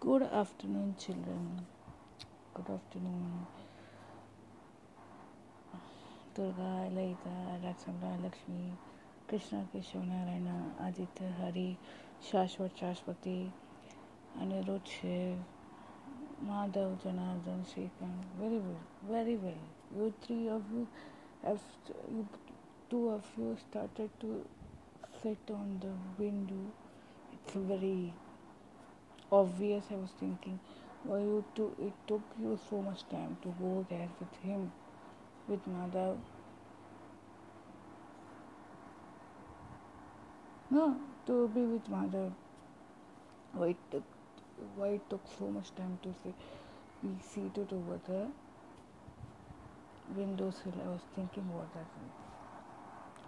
Good afternoon, children. Good afternoon. Durga, Laita, Alexandra, Lakshmi, Krishna, Keshavanarayana, Aditya, Hari, Shashwat, Shashwati, Anirudh, Shiv, Madhav, Janardhan, Shrikant. Very well, very well. You three of you have, you two of you started to sit on the window. It's very obvious. I was thinking, why you two, it took you so much time to go there with him, with Madhav. No, to be with Madhav. Why it took, why it took so much time to say, be seated over the windowsill? I was thinking about that.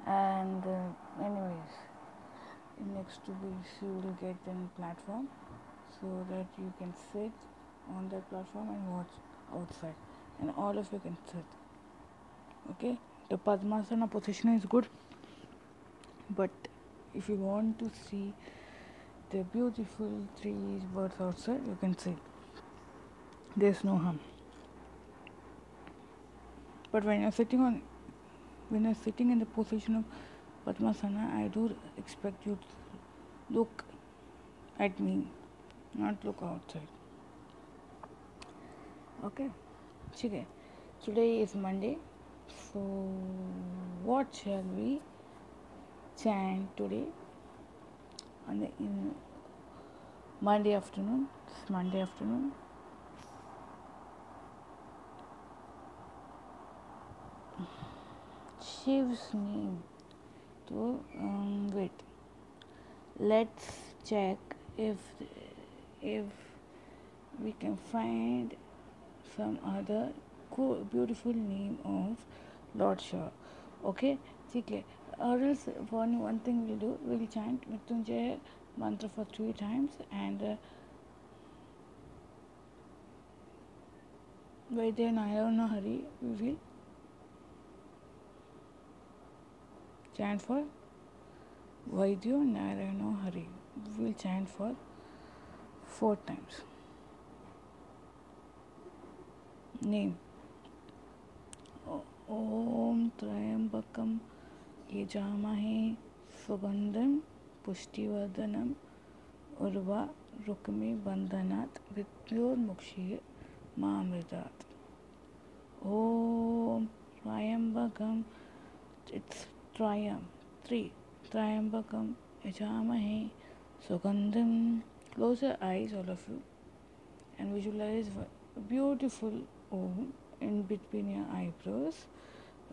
And uh, anyways, next two weeks you will get an platform so that you can sit on that platform and watch outside. And all of you can sit. Okay? The padmasana position is good. But if you want to see the beautiful trees birds outside you can see there's no harm. But when you're sitting on when you're sitting in the position of padmasana i do expect you to look at me not look outside. Okay. Okay. Today is monday. So what shall we chant today? On the in monday afternoon. It's monday afternoon. Shiv's name. So um, wait. Let's check if if we can find some other cool, beautiful name of Lord Shiva. Okay, ठीक है or else one one thing we'll do we'll chant Mrityunjaya mantra for three times and uh, Vaidya Nayana Hari we will chant for Vaidya Narayana Hari we will chant for four times. Name. ॐ त्र्यम्बकं यजामहे सुगन्धं पुष्टिवर्धनम् उर्वा रुक्मे बन्धनात् मृत्योर्मुक्षीय मामृतात् ॐ त्र्यम्बकम् it's trium three. Triambakam yajamahe sugandham close your eyes all of you and visualize a beautiful om in between your eyebrows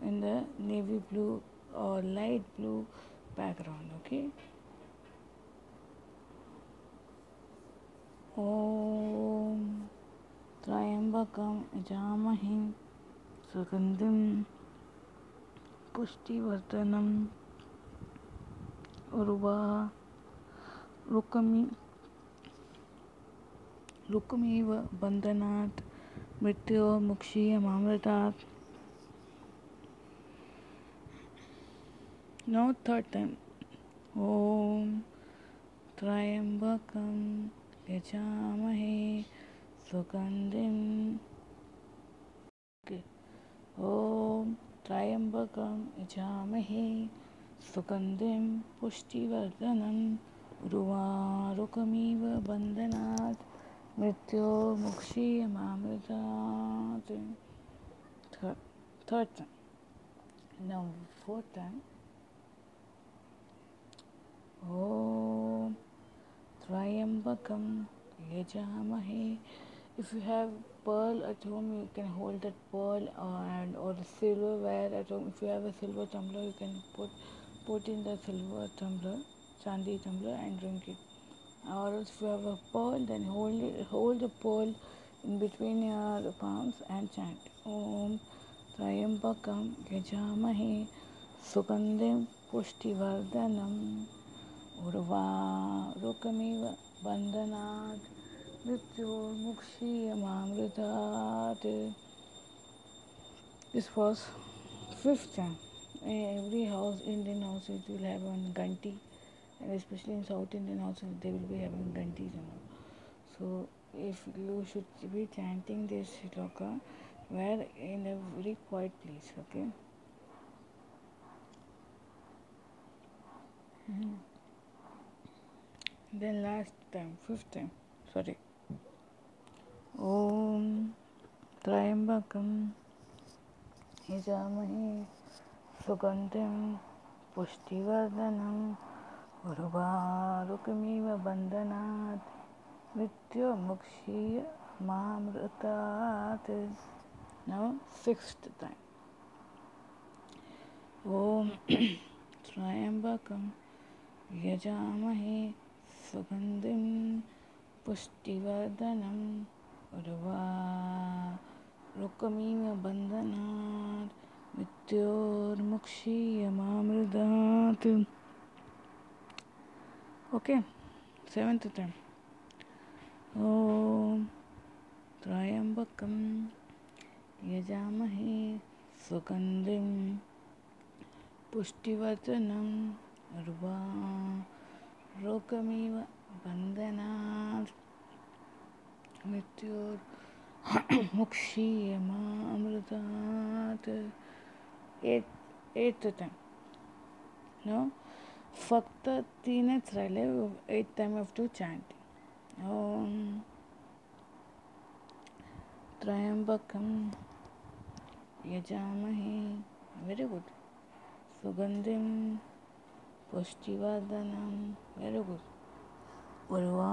in the navy blue or light blue background okay ॐ त्र्यम्बकं यजामहे सुगन्धिं पुष्टिवर्धनम् उर्वा रुकमि रुकमिव बन्धनात् मृत्योर्मुक्षीयमामृतात् Now third time. ॐ त्र्यम्बकं यजामहे सुगन्धिं। ॐ त्र्यम्बकं यजामहे सुगन्धिं। पुष्टिवर्धनम् उर्वारुकमिव बन्धनात् मृत्यु, मुक्षी मामृत third time number fourth time ओम त्रयंबकम यजामहे। If you have pearl at home you can hold that pearl and और silver ware at home if you have a silver tumbler you can put put in the silver tumbler chandi tumbler and drink it or if you have a pearl then hold it, hold the pearl in between your palms and chant om trayambakam yajamahe sugandhim pushtivardhanam उर्वारुकमिव बन्धनात् मृत्योर्मुक्षीयमामृतात् This was fifth time. Every house, Indian house, it will have one ganti, and especially in South Indian houses, they will be having gantis and all. So if you should be chanting this shloka where in a very quiet place okay mm-hmm. then last time fifth time sorry ॐ त्र्यम्बकं यजामहे सुगन्धिं पुष्टिवर्धनम् उर्वारुकमिव बन्धनात् मृत्युमुक्षीय मामृतात् Now sixth time. ॐ त्र्यम्बकं यजामहे सुगन्धिं पुष्टिवर्धनम् रुकमिव बन्धनात् मृत्योर्मुक्षीयमामृदात् Okay, seventh time. ॐ त्र्यम्बकं यजामहे सुगन्धिं पुष्टिवर्धनम् उर्वा रोगमिव बन्धनात् मृत्योर्मुक्षीयमामृतात् time no फक्त तीनच राहिले at time of to chant त्र्यंबकं यजामहे वेरी गुड सुगन्धिं पुष्टिवर्धनं वेरी गुड उर्वा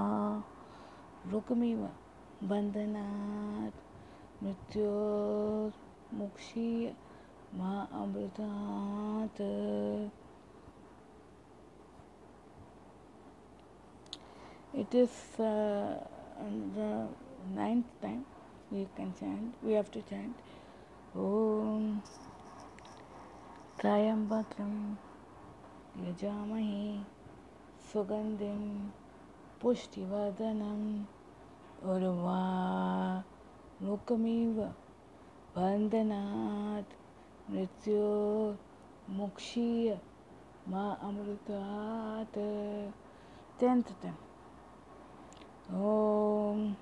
रुकमिव बन्धनात् मृत्योर्मुक्षीय मा अमृतात्। It is uh, the ninth time we can chant. We have to chant Om Trayambakam Yajamahi Sugandim Pushtivardhanam Urva Lokamiva Bandhanat Mrityo Mukshiya Ma Amrutat Tenth time ॐ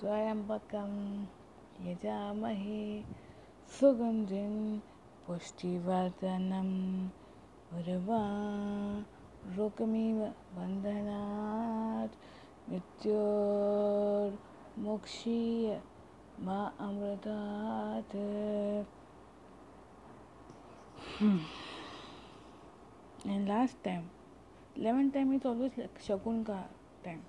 त्र्यम्बकं यजामहे सुगन्धिं पुष्टिवर्धनम् उर्वा रोगमिव बन्धनात् मृत्योर्मुक्षीय मा अमृतात्। And last time, 11 time is always like Shagun ka time.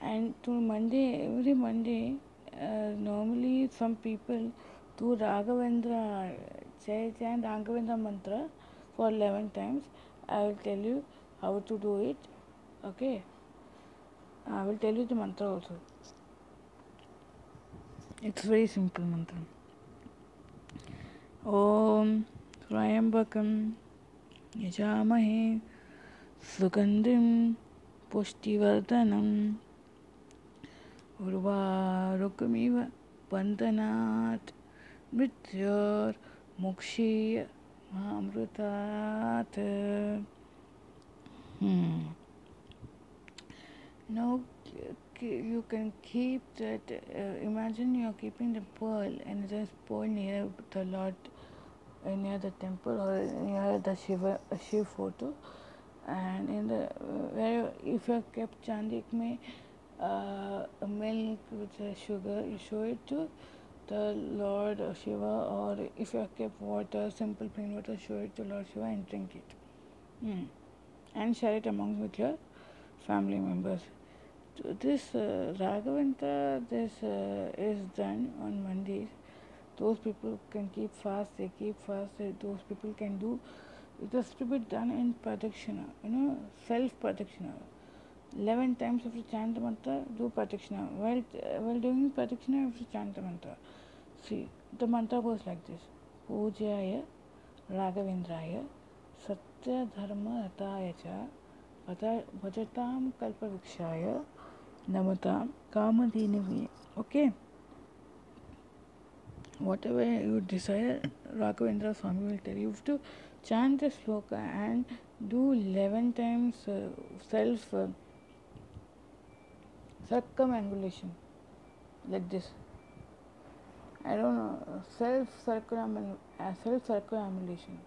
And to Monday, every Monday, uh, normally some people do Raghavendra, say chant Raghavendra mantra for 11 times. I will tell you how to do it. Okay. I will tell you the mantra also. It's very simple mantra. Om Swayambakam Yajamahe सुगन्धिं पुष्टिवर्धनम् उर्वारुकमिव बन्धनात् मृत्योर्मुक्षीय मामृतात् hmm. Now you can keep that, uh, imagine you are keeping the pearl and just pearl near the Lord, uh, near the temple or near the Shiva, Shiva photo and in the where if you have kept chandik mein uh, milk with sugar you show it to the lord shiva. Or if you have kept water simple plain water show it to lord shiva and drink it. Hmm. and share it among with your family members. This uh, Raghavendra this uh, is done on Mondays. Those people can keep fast they keep fast those people can do it has to be done in pradakshina, you know, self pradakshina. 11 times of the chant mantra, do pradakshina. While, while doing pradakshina, you have to chant the mantra. See, the mantra goes like this Satya Dharma Rataya Cha Bhajatam Kalpavikshaya Namatam Kamadinivi. Okay? Whatever you desire, Raghavendra Swami will tell you. You have to chant the sloka and do 11 times uh, self uh, circumambulation like this. I don't know self circumambulation uh, self circumambulation.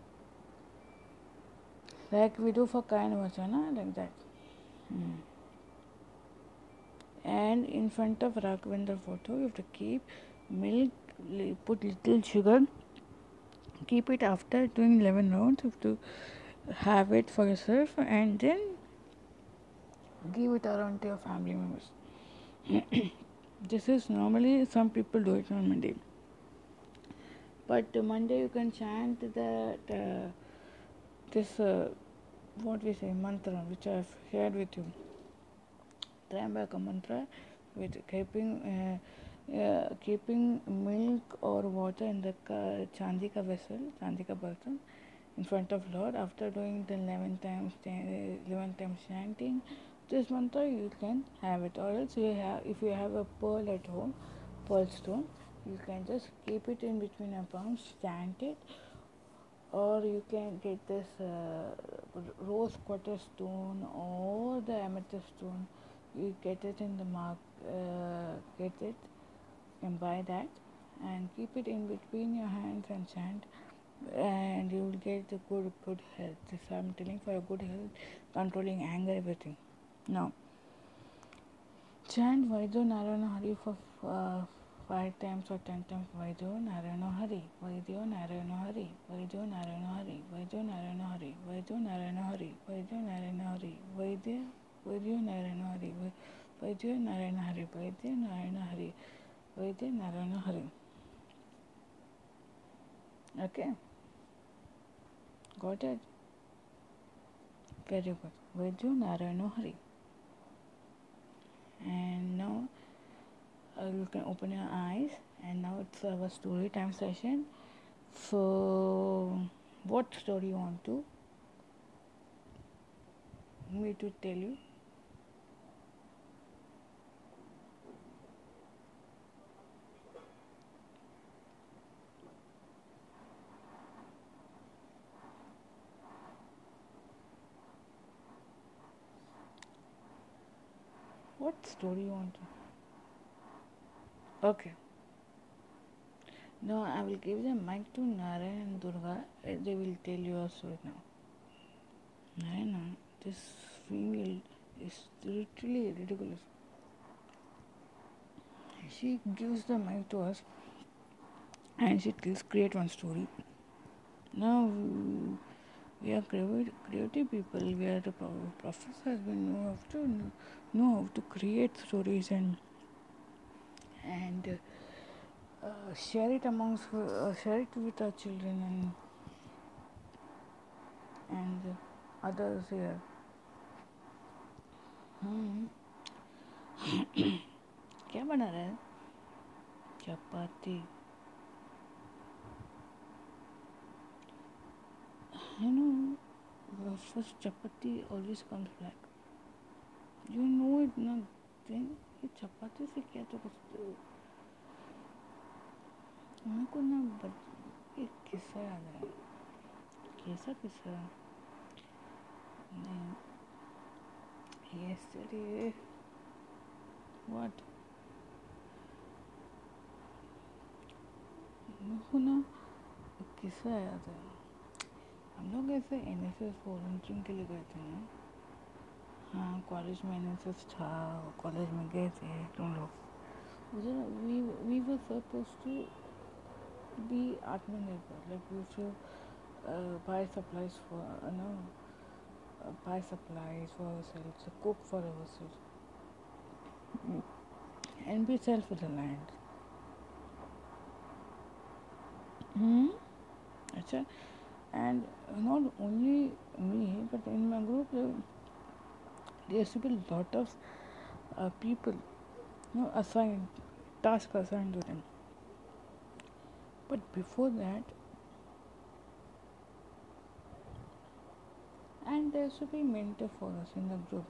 Like we do for kind vachana like that. Hmm. and in front of Raghavendra photo you have to keep milk put little sugar keep it after doing 11 rounds you have to have it for yourself and then give it around to your family members. This is normally some people do it on monday. But monday you can chant that uh, this uh, what we say mantra which i have shared with you. Trayambaka mantra with keeping uh, uh, keeping milk or water in the chandika vessel, chandika bartan, in front of Lord. After doing the 11 times, 11 times chanting this mantra, you can have it. Or else, you have, if you have a pearl at home, pearl stone, you can just keep it in between your palms, chant it. Or you can get this uh, rose quarter stone or the amethyst stone. You get it in the mark, uh, get it can buy that and keep it in between your hands and chant and you will get a good good health this i'm telling for a good health controlling anger everything now chant Vaidyo Narayana Hari for uh, five times or ten times Vaidyo Narayana Hari Vaidyo Narayana Hari Vaidyo Narayana Hari Vaidyo Narayana Hari Vaidyo Narayana Hari Vaidyo Narayana Hari Vaidyo Vaidyo Narayana Hari Vaidyo Narayana Hari Vaidyo Narayana Hari Vaidya Narayana Hari. Okay? Got it? Very good. Vaidya Narayana Hari. And now uh, you can open your eyes and now it's our story time session. So, what story you want to me to tell you? What story you want to? Okay. Now I will give the mic to Narayan and Durga. They will tell you a story now. Narayana, this female is literally ridiculous. She gives the mic to us and she tells create one story. Now we are creative people. We are the professors. We know how to know how to create stories and and uh, share it amongst uh, share it with our children and and others here. Hmm. क्या बना रहा है चपाती you know, the first chapati always comes black. You know it ना then ये चपाती से क्या तो कुछ मेरे को ना एक किस्सा याद है कैसा किस्सा yesterday what मेरे को ना किस्सा याद है हम लोग ऐसे एन एस एस वॉलेंटियरिंग के लिए गए थे हाँ कॉलेज में एन एस एस था कॉलेज में गए थे तुम लोग। मुझे we we were suppose to be आत्मनिर्भर like we should buy supplies for न buy supplies for our self cook for our self and be self reliant अच्छा and not only me but in my group there used to be a lot of uh, people you know assigned task assigned to them. But before that and there should be mentor for us in the group.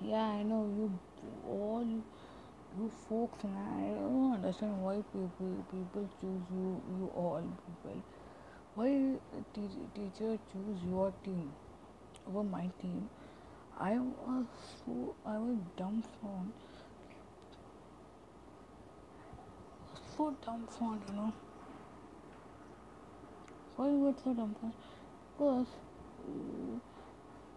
Yeah i know you all you folks and i don't understand why people people choose you you all people why teacher choose your team over my team i was so i I was dumbfounded. So dumbfounded, you know. Why was so dumbfounded? Because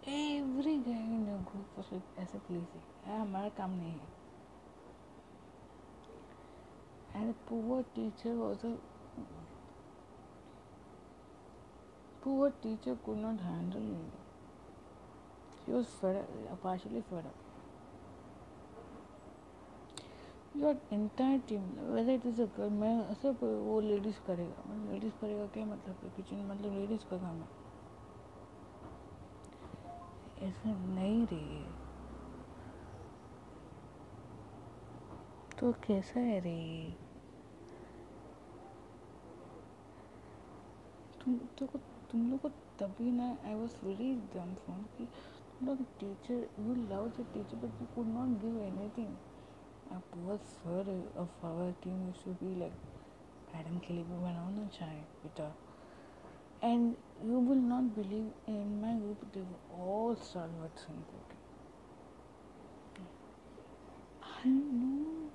every guy in the group was like ऐसे pleasing. हमारा काम नहीं है. And the poor teacher was a poor teacher could not handle it. She was fed up, partially fed up. Your entire team whether it is a girl मैं सब वो ladies करेगा। मतलब लेडीज़ करेगा क्या मतलब? किचन मतलब लेडीज़ का काम है। ऐसा नहीं रही तो कैसा है रे तुम तो तुम लोग को तभी ना I was very dumbfound कि तुम लोग teacher you love the teacher but you could not give anything a poor sir of our team used to be like madam के लिए भी बनाओ ना चाय बेटा will not believe in my group they were all stalwarts in cooking I know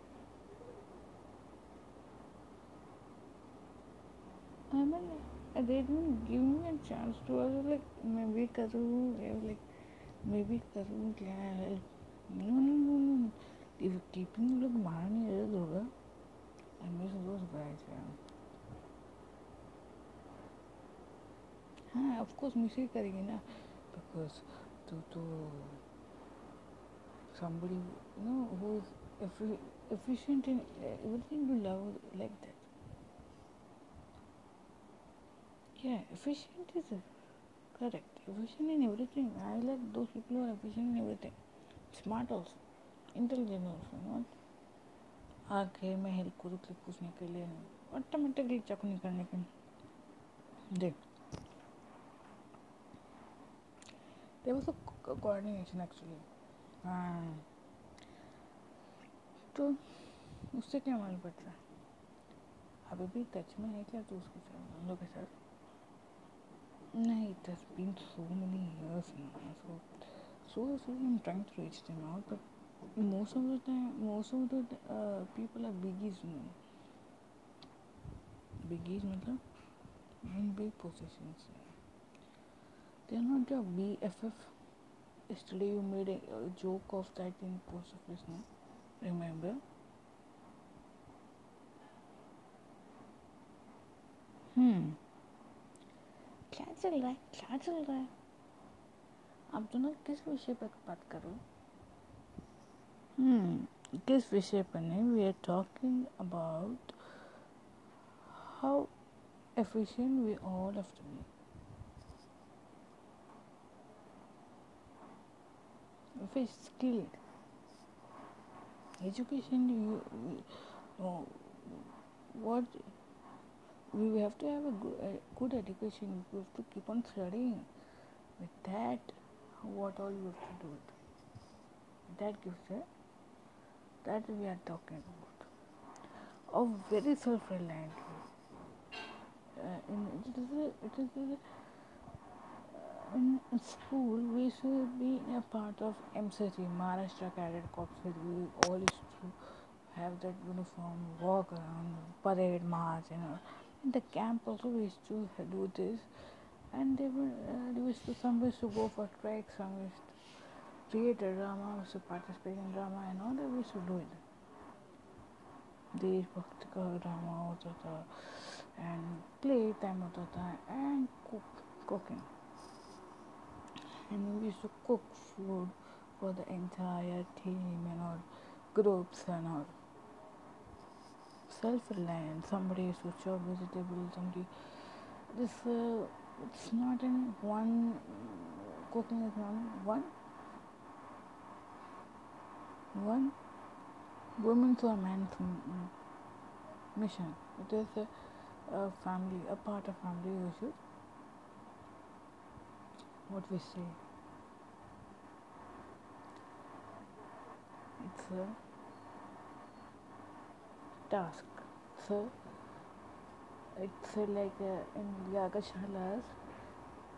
I mean they didn't give me a chance to I was like भी करूँ like मैं भी करूँ क्या है no no no no if keeping look money is over I miss those guys yeah हाँ of course miss ही करेंगे ना बिकॉज़ तो तो somebody you know who is effi- efficient in everything you love like that yeah efficient is correct efficient in everything i like those people who are efficient in everything smart also intelligent also not आके मैं help करूँ click पूछने के लिए automatically चक निकालने के देख there was a coordination actually हाँ तो उससे क्या मालूम पड़ता है अभी भी टच में है क्या तू उसके साथ हम लोग के साथ No, it has been so many years now, so so, so, I'm trying to reach them out, but most of the time, most of the uh, people are biggies now. Biggies, matlab, in big positions. They are not your BFF. Yesterday you made a, a joke of that in post office, no? Remember? Hmm. क्या चल रहा है क्या चल रहा है आप दोनों किस विषय पर बात करो हम्म किस विषय पर नहीं we are talking about how have to be. If it's skilled, education, you, you know, what we have to have a good, a good education. You have to keep on studying. With that, what all you have to do. That gives a that we are talking about. Of very self-reliant. Uh, in, it is a, it is a, uh, in school we should be a part of MCG Maharashtra Cadet Corps. We all used to have that uniform, walk around, parade, march, you know In the camp also we used to do this, and they were uh, they used to some used to go for trek, some used to create a drama, used to participate in drama, and all that we used to do it. देशभक्ति का drama होता था and play time होता था and cook cooking and we used to cook food for the entire team and all groups and all self-reliant somebody used to chop vegetables somebody this uh, it's not in one cooking is not one. One women's or man's mission. It is a, a family a part of family should what we say. It's a task so it's uh, like uh, in yagashalas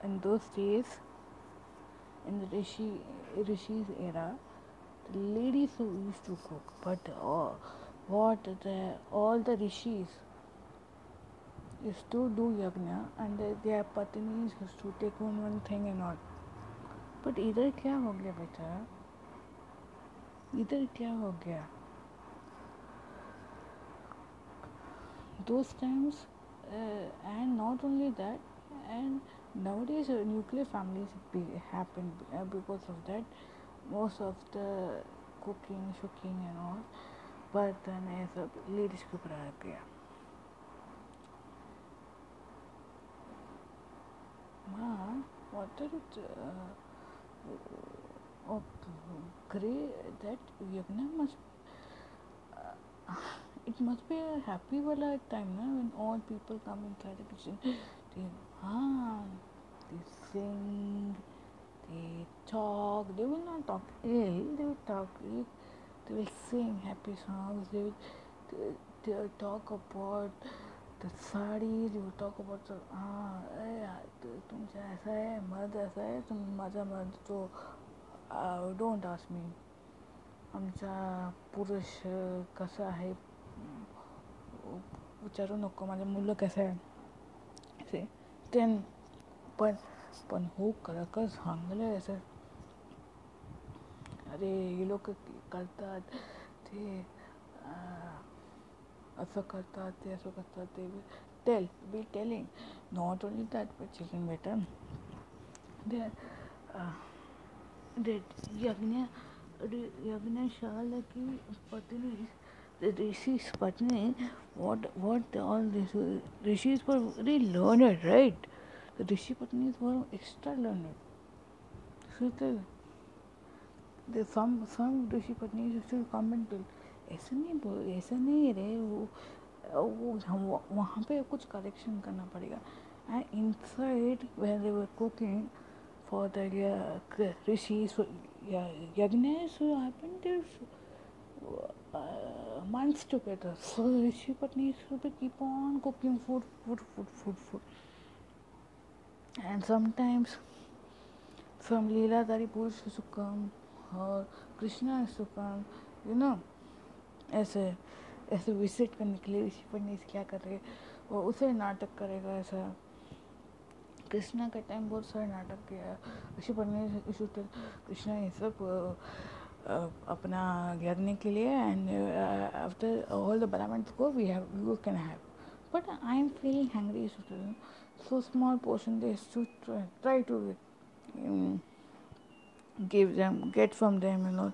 in those days in the rishi rishis era the ladies who used to cook, but uh, what the all the rishis used to do yagna and the, their patinis used to take one one thing and all. But इधर क्या हो गया बेटा इधर क्या हो गया those times uh, and not only that and nowadays uh, nuclear families be, happen uh, because of that most of the cooking cooking and all बर्तन ये सब लेडीज के ऊपर आ गया माँ what are it uh, of great that yagna must uh, it must be happy वाला एक time ना when all people come inside the kitchen they हाँ they sing they talk they will not talk a they will talk they will sing happy songs they will they will talk about the sari they will talk about हाँ ए तुम जैसा है, मर्द ऐसा है, तुम मज़ा मर्द तो डोंट आस्क मी आमचा पुरुष, कसा आहे विचारू नको माझं मुलं कसं आहे तेन पण पण हो खरं सांगलं असं अरे हे लोक करतात ते असं करतात ते असं करतात ते tell be telling not only that but chicken better they यज्ञ यज्ञशाला की पत्नी the rishis patni what what all this rishis were very learned right the rishi patnis were extra learned so the, the some some rishi patnis to come and tell ऐसा नहीं ऐसा नहीं रे वो वो वहाँ पे कुछ करेक्शन करना पड़ेगा and inside when they were cooking for the uh, rishis yagna so happened there's uh, months together. So Rishi Patni used to keep on cooking food, food, food, food, food. And sometimes some Leela Dari Purush used to come or Krishna used to come, you know, ऐसे ऐसे visit करने के लिए ऋषि पन्नी क्या कर रहे और उसे नाटक करेगा ऐसा कृष्णा का टाइम बहुत सारे नाटक किया ऋषि पन्नी कृष्णा ये सब अपना गिरने के लिए एंड आफ्टर ऑल द बरामेंट्स को we have you can have but I'm feeling hungry, so, so small portion they should try, try to um, give them, get from them, you know,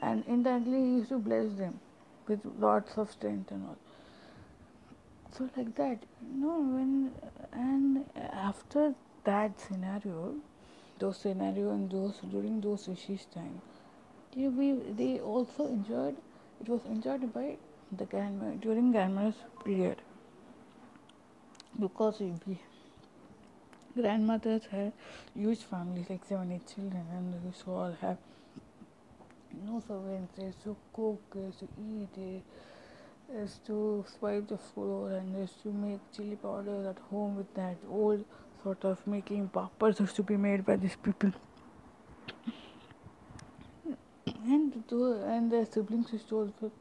and indirectly he used to bless them with lots of strength and all. So like that, you know, when and after that scenario, those scenario and those during those rishis time, they, we, they also enjoyed. It was enjoyed by the grandma during grandmother's period because we grandmothers had huge families like seven eight children and they used to all have no servants they used to cook they used to eat they used to swipe the floor and they used to make chili powder at home with that old sort of making papas used to be made by these people and to, and their siblings used to also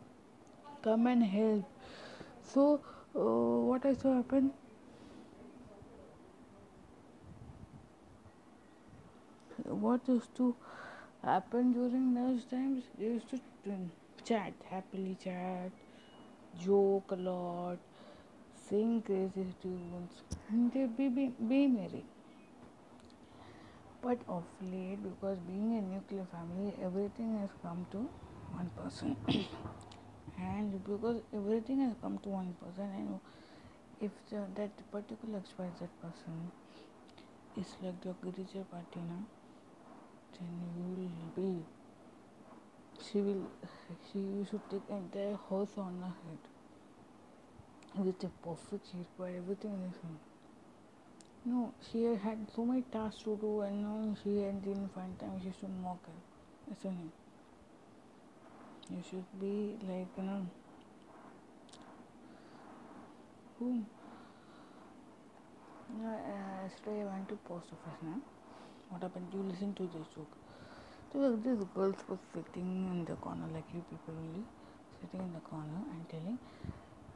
come and help. So uh, what I saw happen what used to happen during those times they used to chat happily chat joke a lot sing crazy tunes. And they be, be, be merry but of late because being a nuclear family everything has come to one person and because everything has come to one person and if the, that particular XYZ person is like your Girija party now then you will be she will she you should take entire house on her head with a perfect shape where everything is in. No, she had so many tasks to do and no, she didn't find time. She should mock her. Isn't it? You should be like, you know, who? Uh, yesterday I went to post office now. What happened? You listen to this joke. So this girls was sitting in the corner like you people only, sitting in the corner and telling,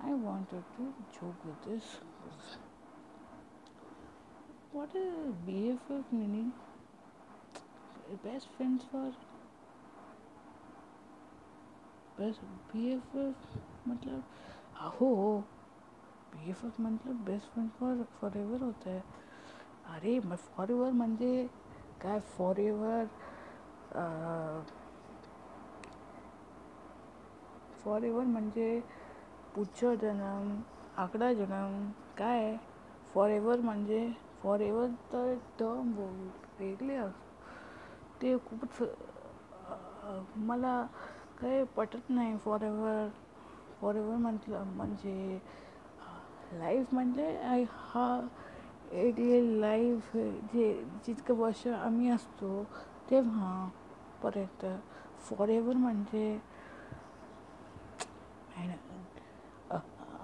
i wanted to joke with this. What is bff meaning best friends for best bff मतलब F F मतलब best friend for for ever होतं आहे अरे for ever म्हणजे काय for ever for ever म्हणजे पुढचा जन्म आकडा जन्म काय? फॉर म्हणजे फॉर तर टर्म वेगळे असतो ते खूपच मला काही पटत नाही फॉर एव्हर फॉर म्हटलं म्हणजे लाईफ म्हणजे हा एक लाईफ जे जितकं वर्ष आम्ही असतो तेव्हा पर्यंत. फॉर एव्हर म्हणजे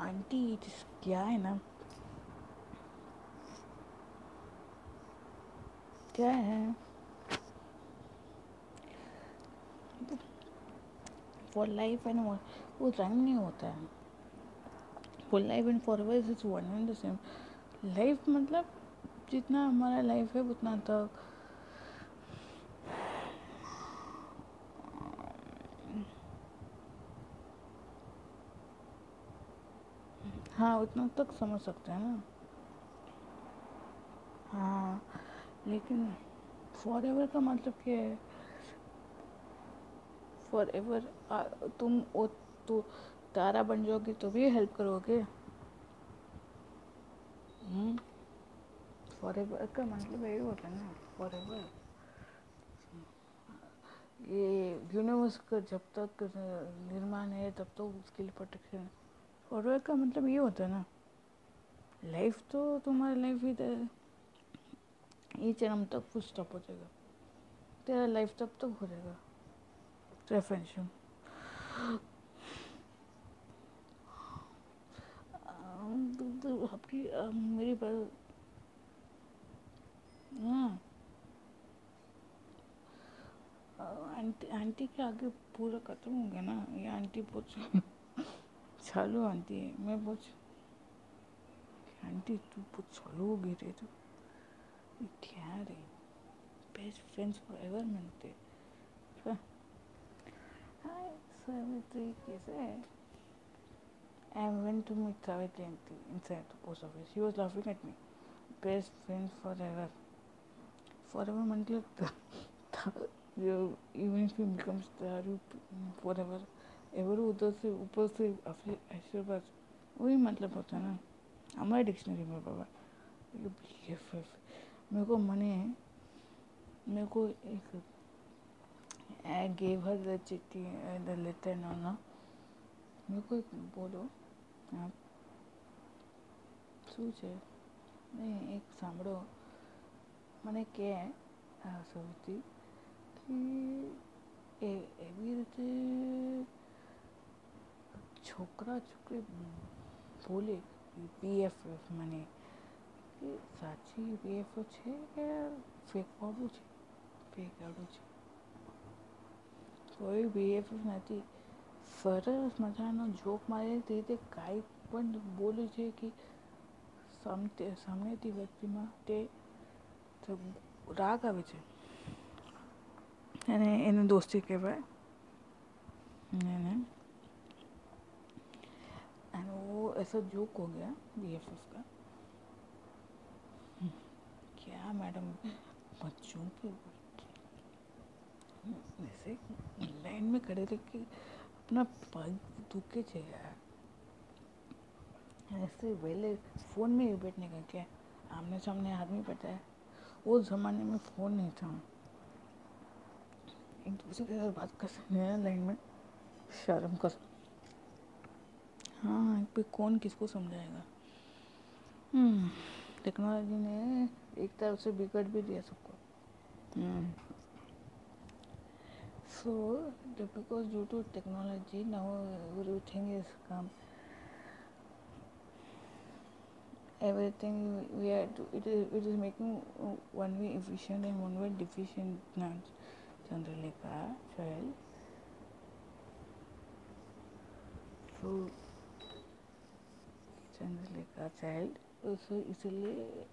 आंटी क्या है ना? क्या है? फॉर लाइफ एंड वो रंग नहीं होता है। For life and for ever is one and the same life मतलब जितना हमारा लाइफ है, उतना तक हाँ उतना तक समझ सकते हैं ना। हाँ लेकिन फॉर एवर का मतलब क्या है? फॉर एवर तुम ओ तो तारा बन जाओगे तो भी हेल्प करोगे। फॉर एवर का मतलब यही होता है ना फॉर एवर ये यूनिवर्स का जब तक निर्माण है, तब तो उसके लिए प्रोटेक्शन फॉर एवर का मतलब ये होता है ना लाइफ तो तुम्हारी लाइफ ही ये जन्म तक फुल स्टॉप हो जाएगा। तेरा लाइफ तब तक हो जाएगा। तेरा फ्रेंडशिप आपकी मेरी बात हाँ। आंटी आंटी के आगे पूरा खत्म हो गया ना, ये आंटी बहुत चालू आंटी है मैं बहुत आंटी तू बहुत चालू हो गई रे तू क्या रे बेस्ट फ्रेंड्स फॉर एवर मिलते हाय सावित्री कैसे है I went to meet Savitri inside the post office. She was laughing at me. Best friends forever. Forever मतलब even if he becomes दारू forever एवर उधर से ऊपर से आशीर्वाद वही मतलब होता है ना हमारे डिक्शनरी में बाबा बी एफ एफ मेरे को मने मेरे को एक I gave her the चिट्ठी the letter no no मेरे को एक बोलो आप શું છે નહીં એક સાંભળો મને કે સૌથી કે એ એવી રીતે છોકરા છોકરી બોલે બીએફએફ મને કે સાચી બીએફએફ છે કે ફેક વાળું છે? ફેક વાળું છે. કોઈ બીએફએફ નથી. સરસ મજાનો જોક મારે તે રીતે કાંઈ પણ બોલે છે કે સામે, સામેથી વ્યક્તિમાં તે રાગ આવે છે. અને એને દોસ્તી કહેવાય. એને एंड वो ऐसा जोक हो गया बी एफ़ एफ़ का। क्या मैडम बच्चों के वैसे लाइन में खड़े रह के अपना पग दुखे यार ऐसे पहले फ़ोन में ही बैठने का क्या? आमने सामने आदमी बैठा है। वो ज़माने में फ़ोन नहीं था। एक दूसरे के साथ बात कर सकते हैं लाइन में। शर्म कर हाँ पे कौन किसको समझाएगा? हम्म, टेक्नोलॉजी ने एक तरफ़ से बिगड़ भी दिया सबको। So because due to technology now everything is come everything we are to it is it is making one way efficient and one way deficient not generally का फैल Chandrika child so इसलिए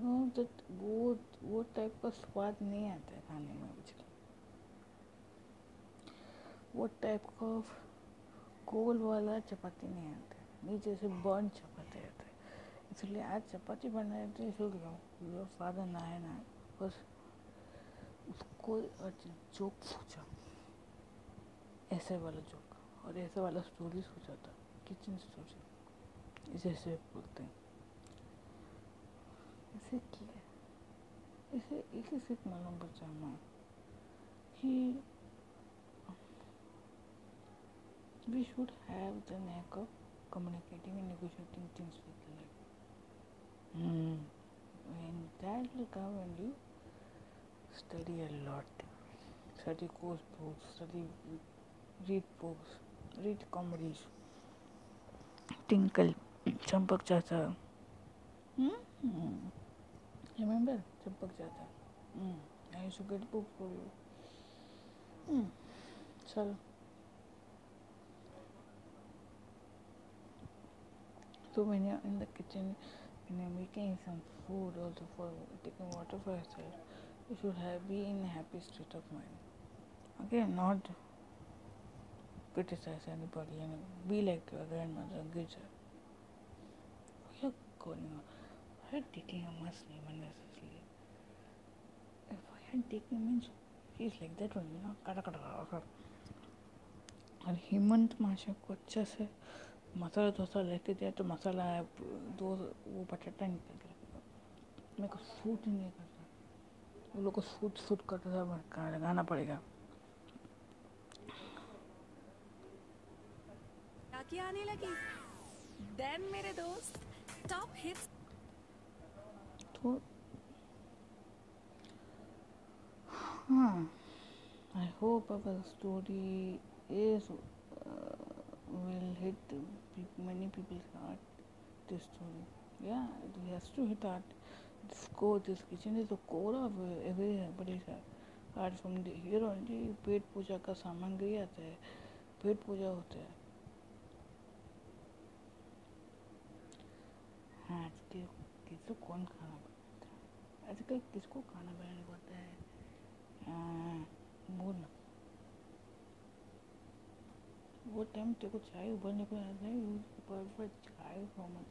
नो दैट वो वो type का स्वाद नहीं आता है खाने में मुझे। वो टाइप का गोल वाला चपाती नहीं आता है। नीचे से बर्न चपाती आता है। इसलिए आज चपाती बनाए तो इसको योर फादर ना है ना बस उसको जोक सोचा ऐसे वाला जोक और ऐसे वाला स्टोरी सोचा था। किचन स्टोरी इसे ऐसे बोलते हैं इसे किया इसे एक ही सिर्फ़ मालूम बचा मैं कि we should have the knack of communicating and negotiating things with life. Mm. And that will come when you study a lot. Study course books, study, read books, read comedies. Tinkle, Champak Chacha. Mm-hmm. Remember Champak Chacha? Mm. I used to get books for you. Mm. चलो So when you're in the kitchen, when you're making some food, also for taking water for yourself, you should have be in a happy state of mind. Okay, not criticize anybody and be like your grandmother, Gija. Going on? Why are taking a must name unnecessarily? If I had taken means he's like that one, you know, kata kata kata. और हेमंत माशा को अच्छा से मसाला डोसा लेके दिया तो मसाला दो वो बटाटा निकल रखेगा मेरे को सूट ही नहीं करता वो लोग को सूट सूट करता था लगाना पड़ेगा आने लगी देन मेरे दोस्त टॉप हिट्स तो हाँ I hope our story is will hit many people's heart. This story, yeah, it has to hit heart. This core, this kitchen is the core of everybody's heart. From the here only पेट पूजा का सामग्री आता है पेट पूजा होता है हाँ आजकल किसको कौन खाना बनाता है? आजकल किसको खाना बनाना पड़ता है? बोल वो टाइम तेरे को चाय उबलने को आता है यूज़ पर पर chai format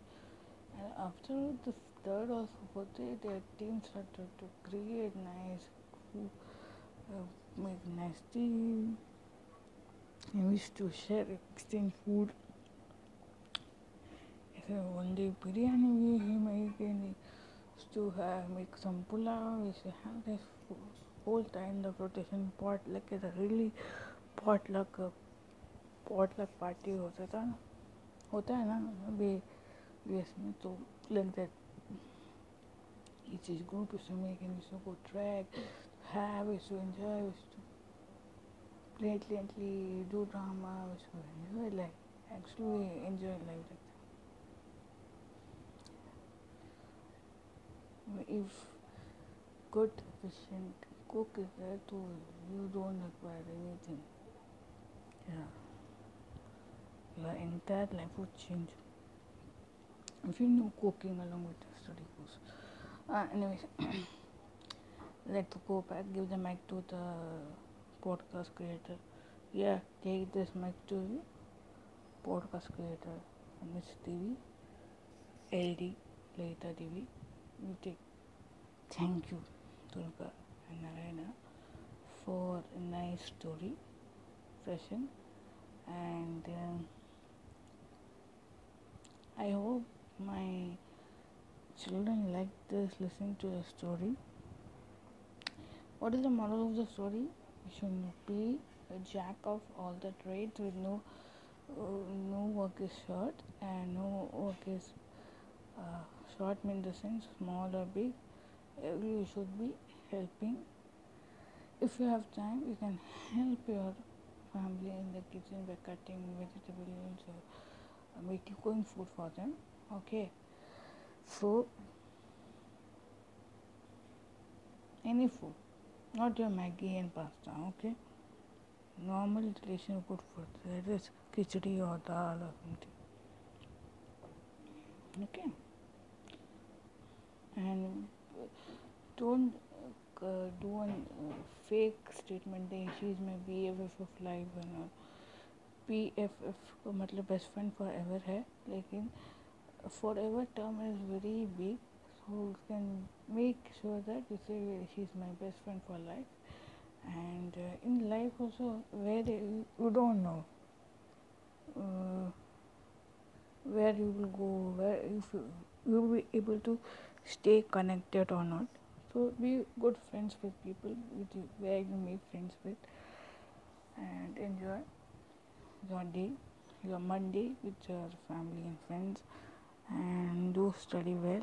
and after the third और fourth day team started to create nice make nice team to share exchange food uh, है तो like that. If good efficient cook is there, so you don't require anything. Yeah your entire life would change if you know cooking along with the study course. Uh, anyways, let's go back, give the mic to the podcast creator. Yeah, take this mic to you, podcast creator, Miss TV, LD, Leita TV. Take. Thank you, Durga and Narayana, for a nice story session and. Um, I hope my children like this listening to the story. What is the moral of the story? you should be a jack of all the trades with no uh, no work is short and no work is uh, short mean the sense small or big. You should be helping. If you have time you can help your family in the kitchen by cutting vegetables or making cooking food for them. Okay. So any food not your maggi and pasta okay? Normal delicious good food that is khichdi or dal or something. Okay and don't uh, do a uh, fake statement that she's my BFF of life and BFF का मतलब best friend for ever है लेकिन forever term is very big so you can make sure that you say she's my best friend for life and uh, in life also where you, you don't know uh, where you will go where if you, you will be able to stay connected or not so be good friends with people with you, where you make friends with, and enjoy your day, your Monday with your family and friends, and do study well.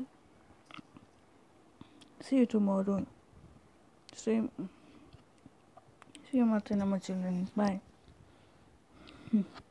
See you tomorrow. See, see you, my children. Bye.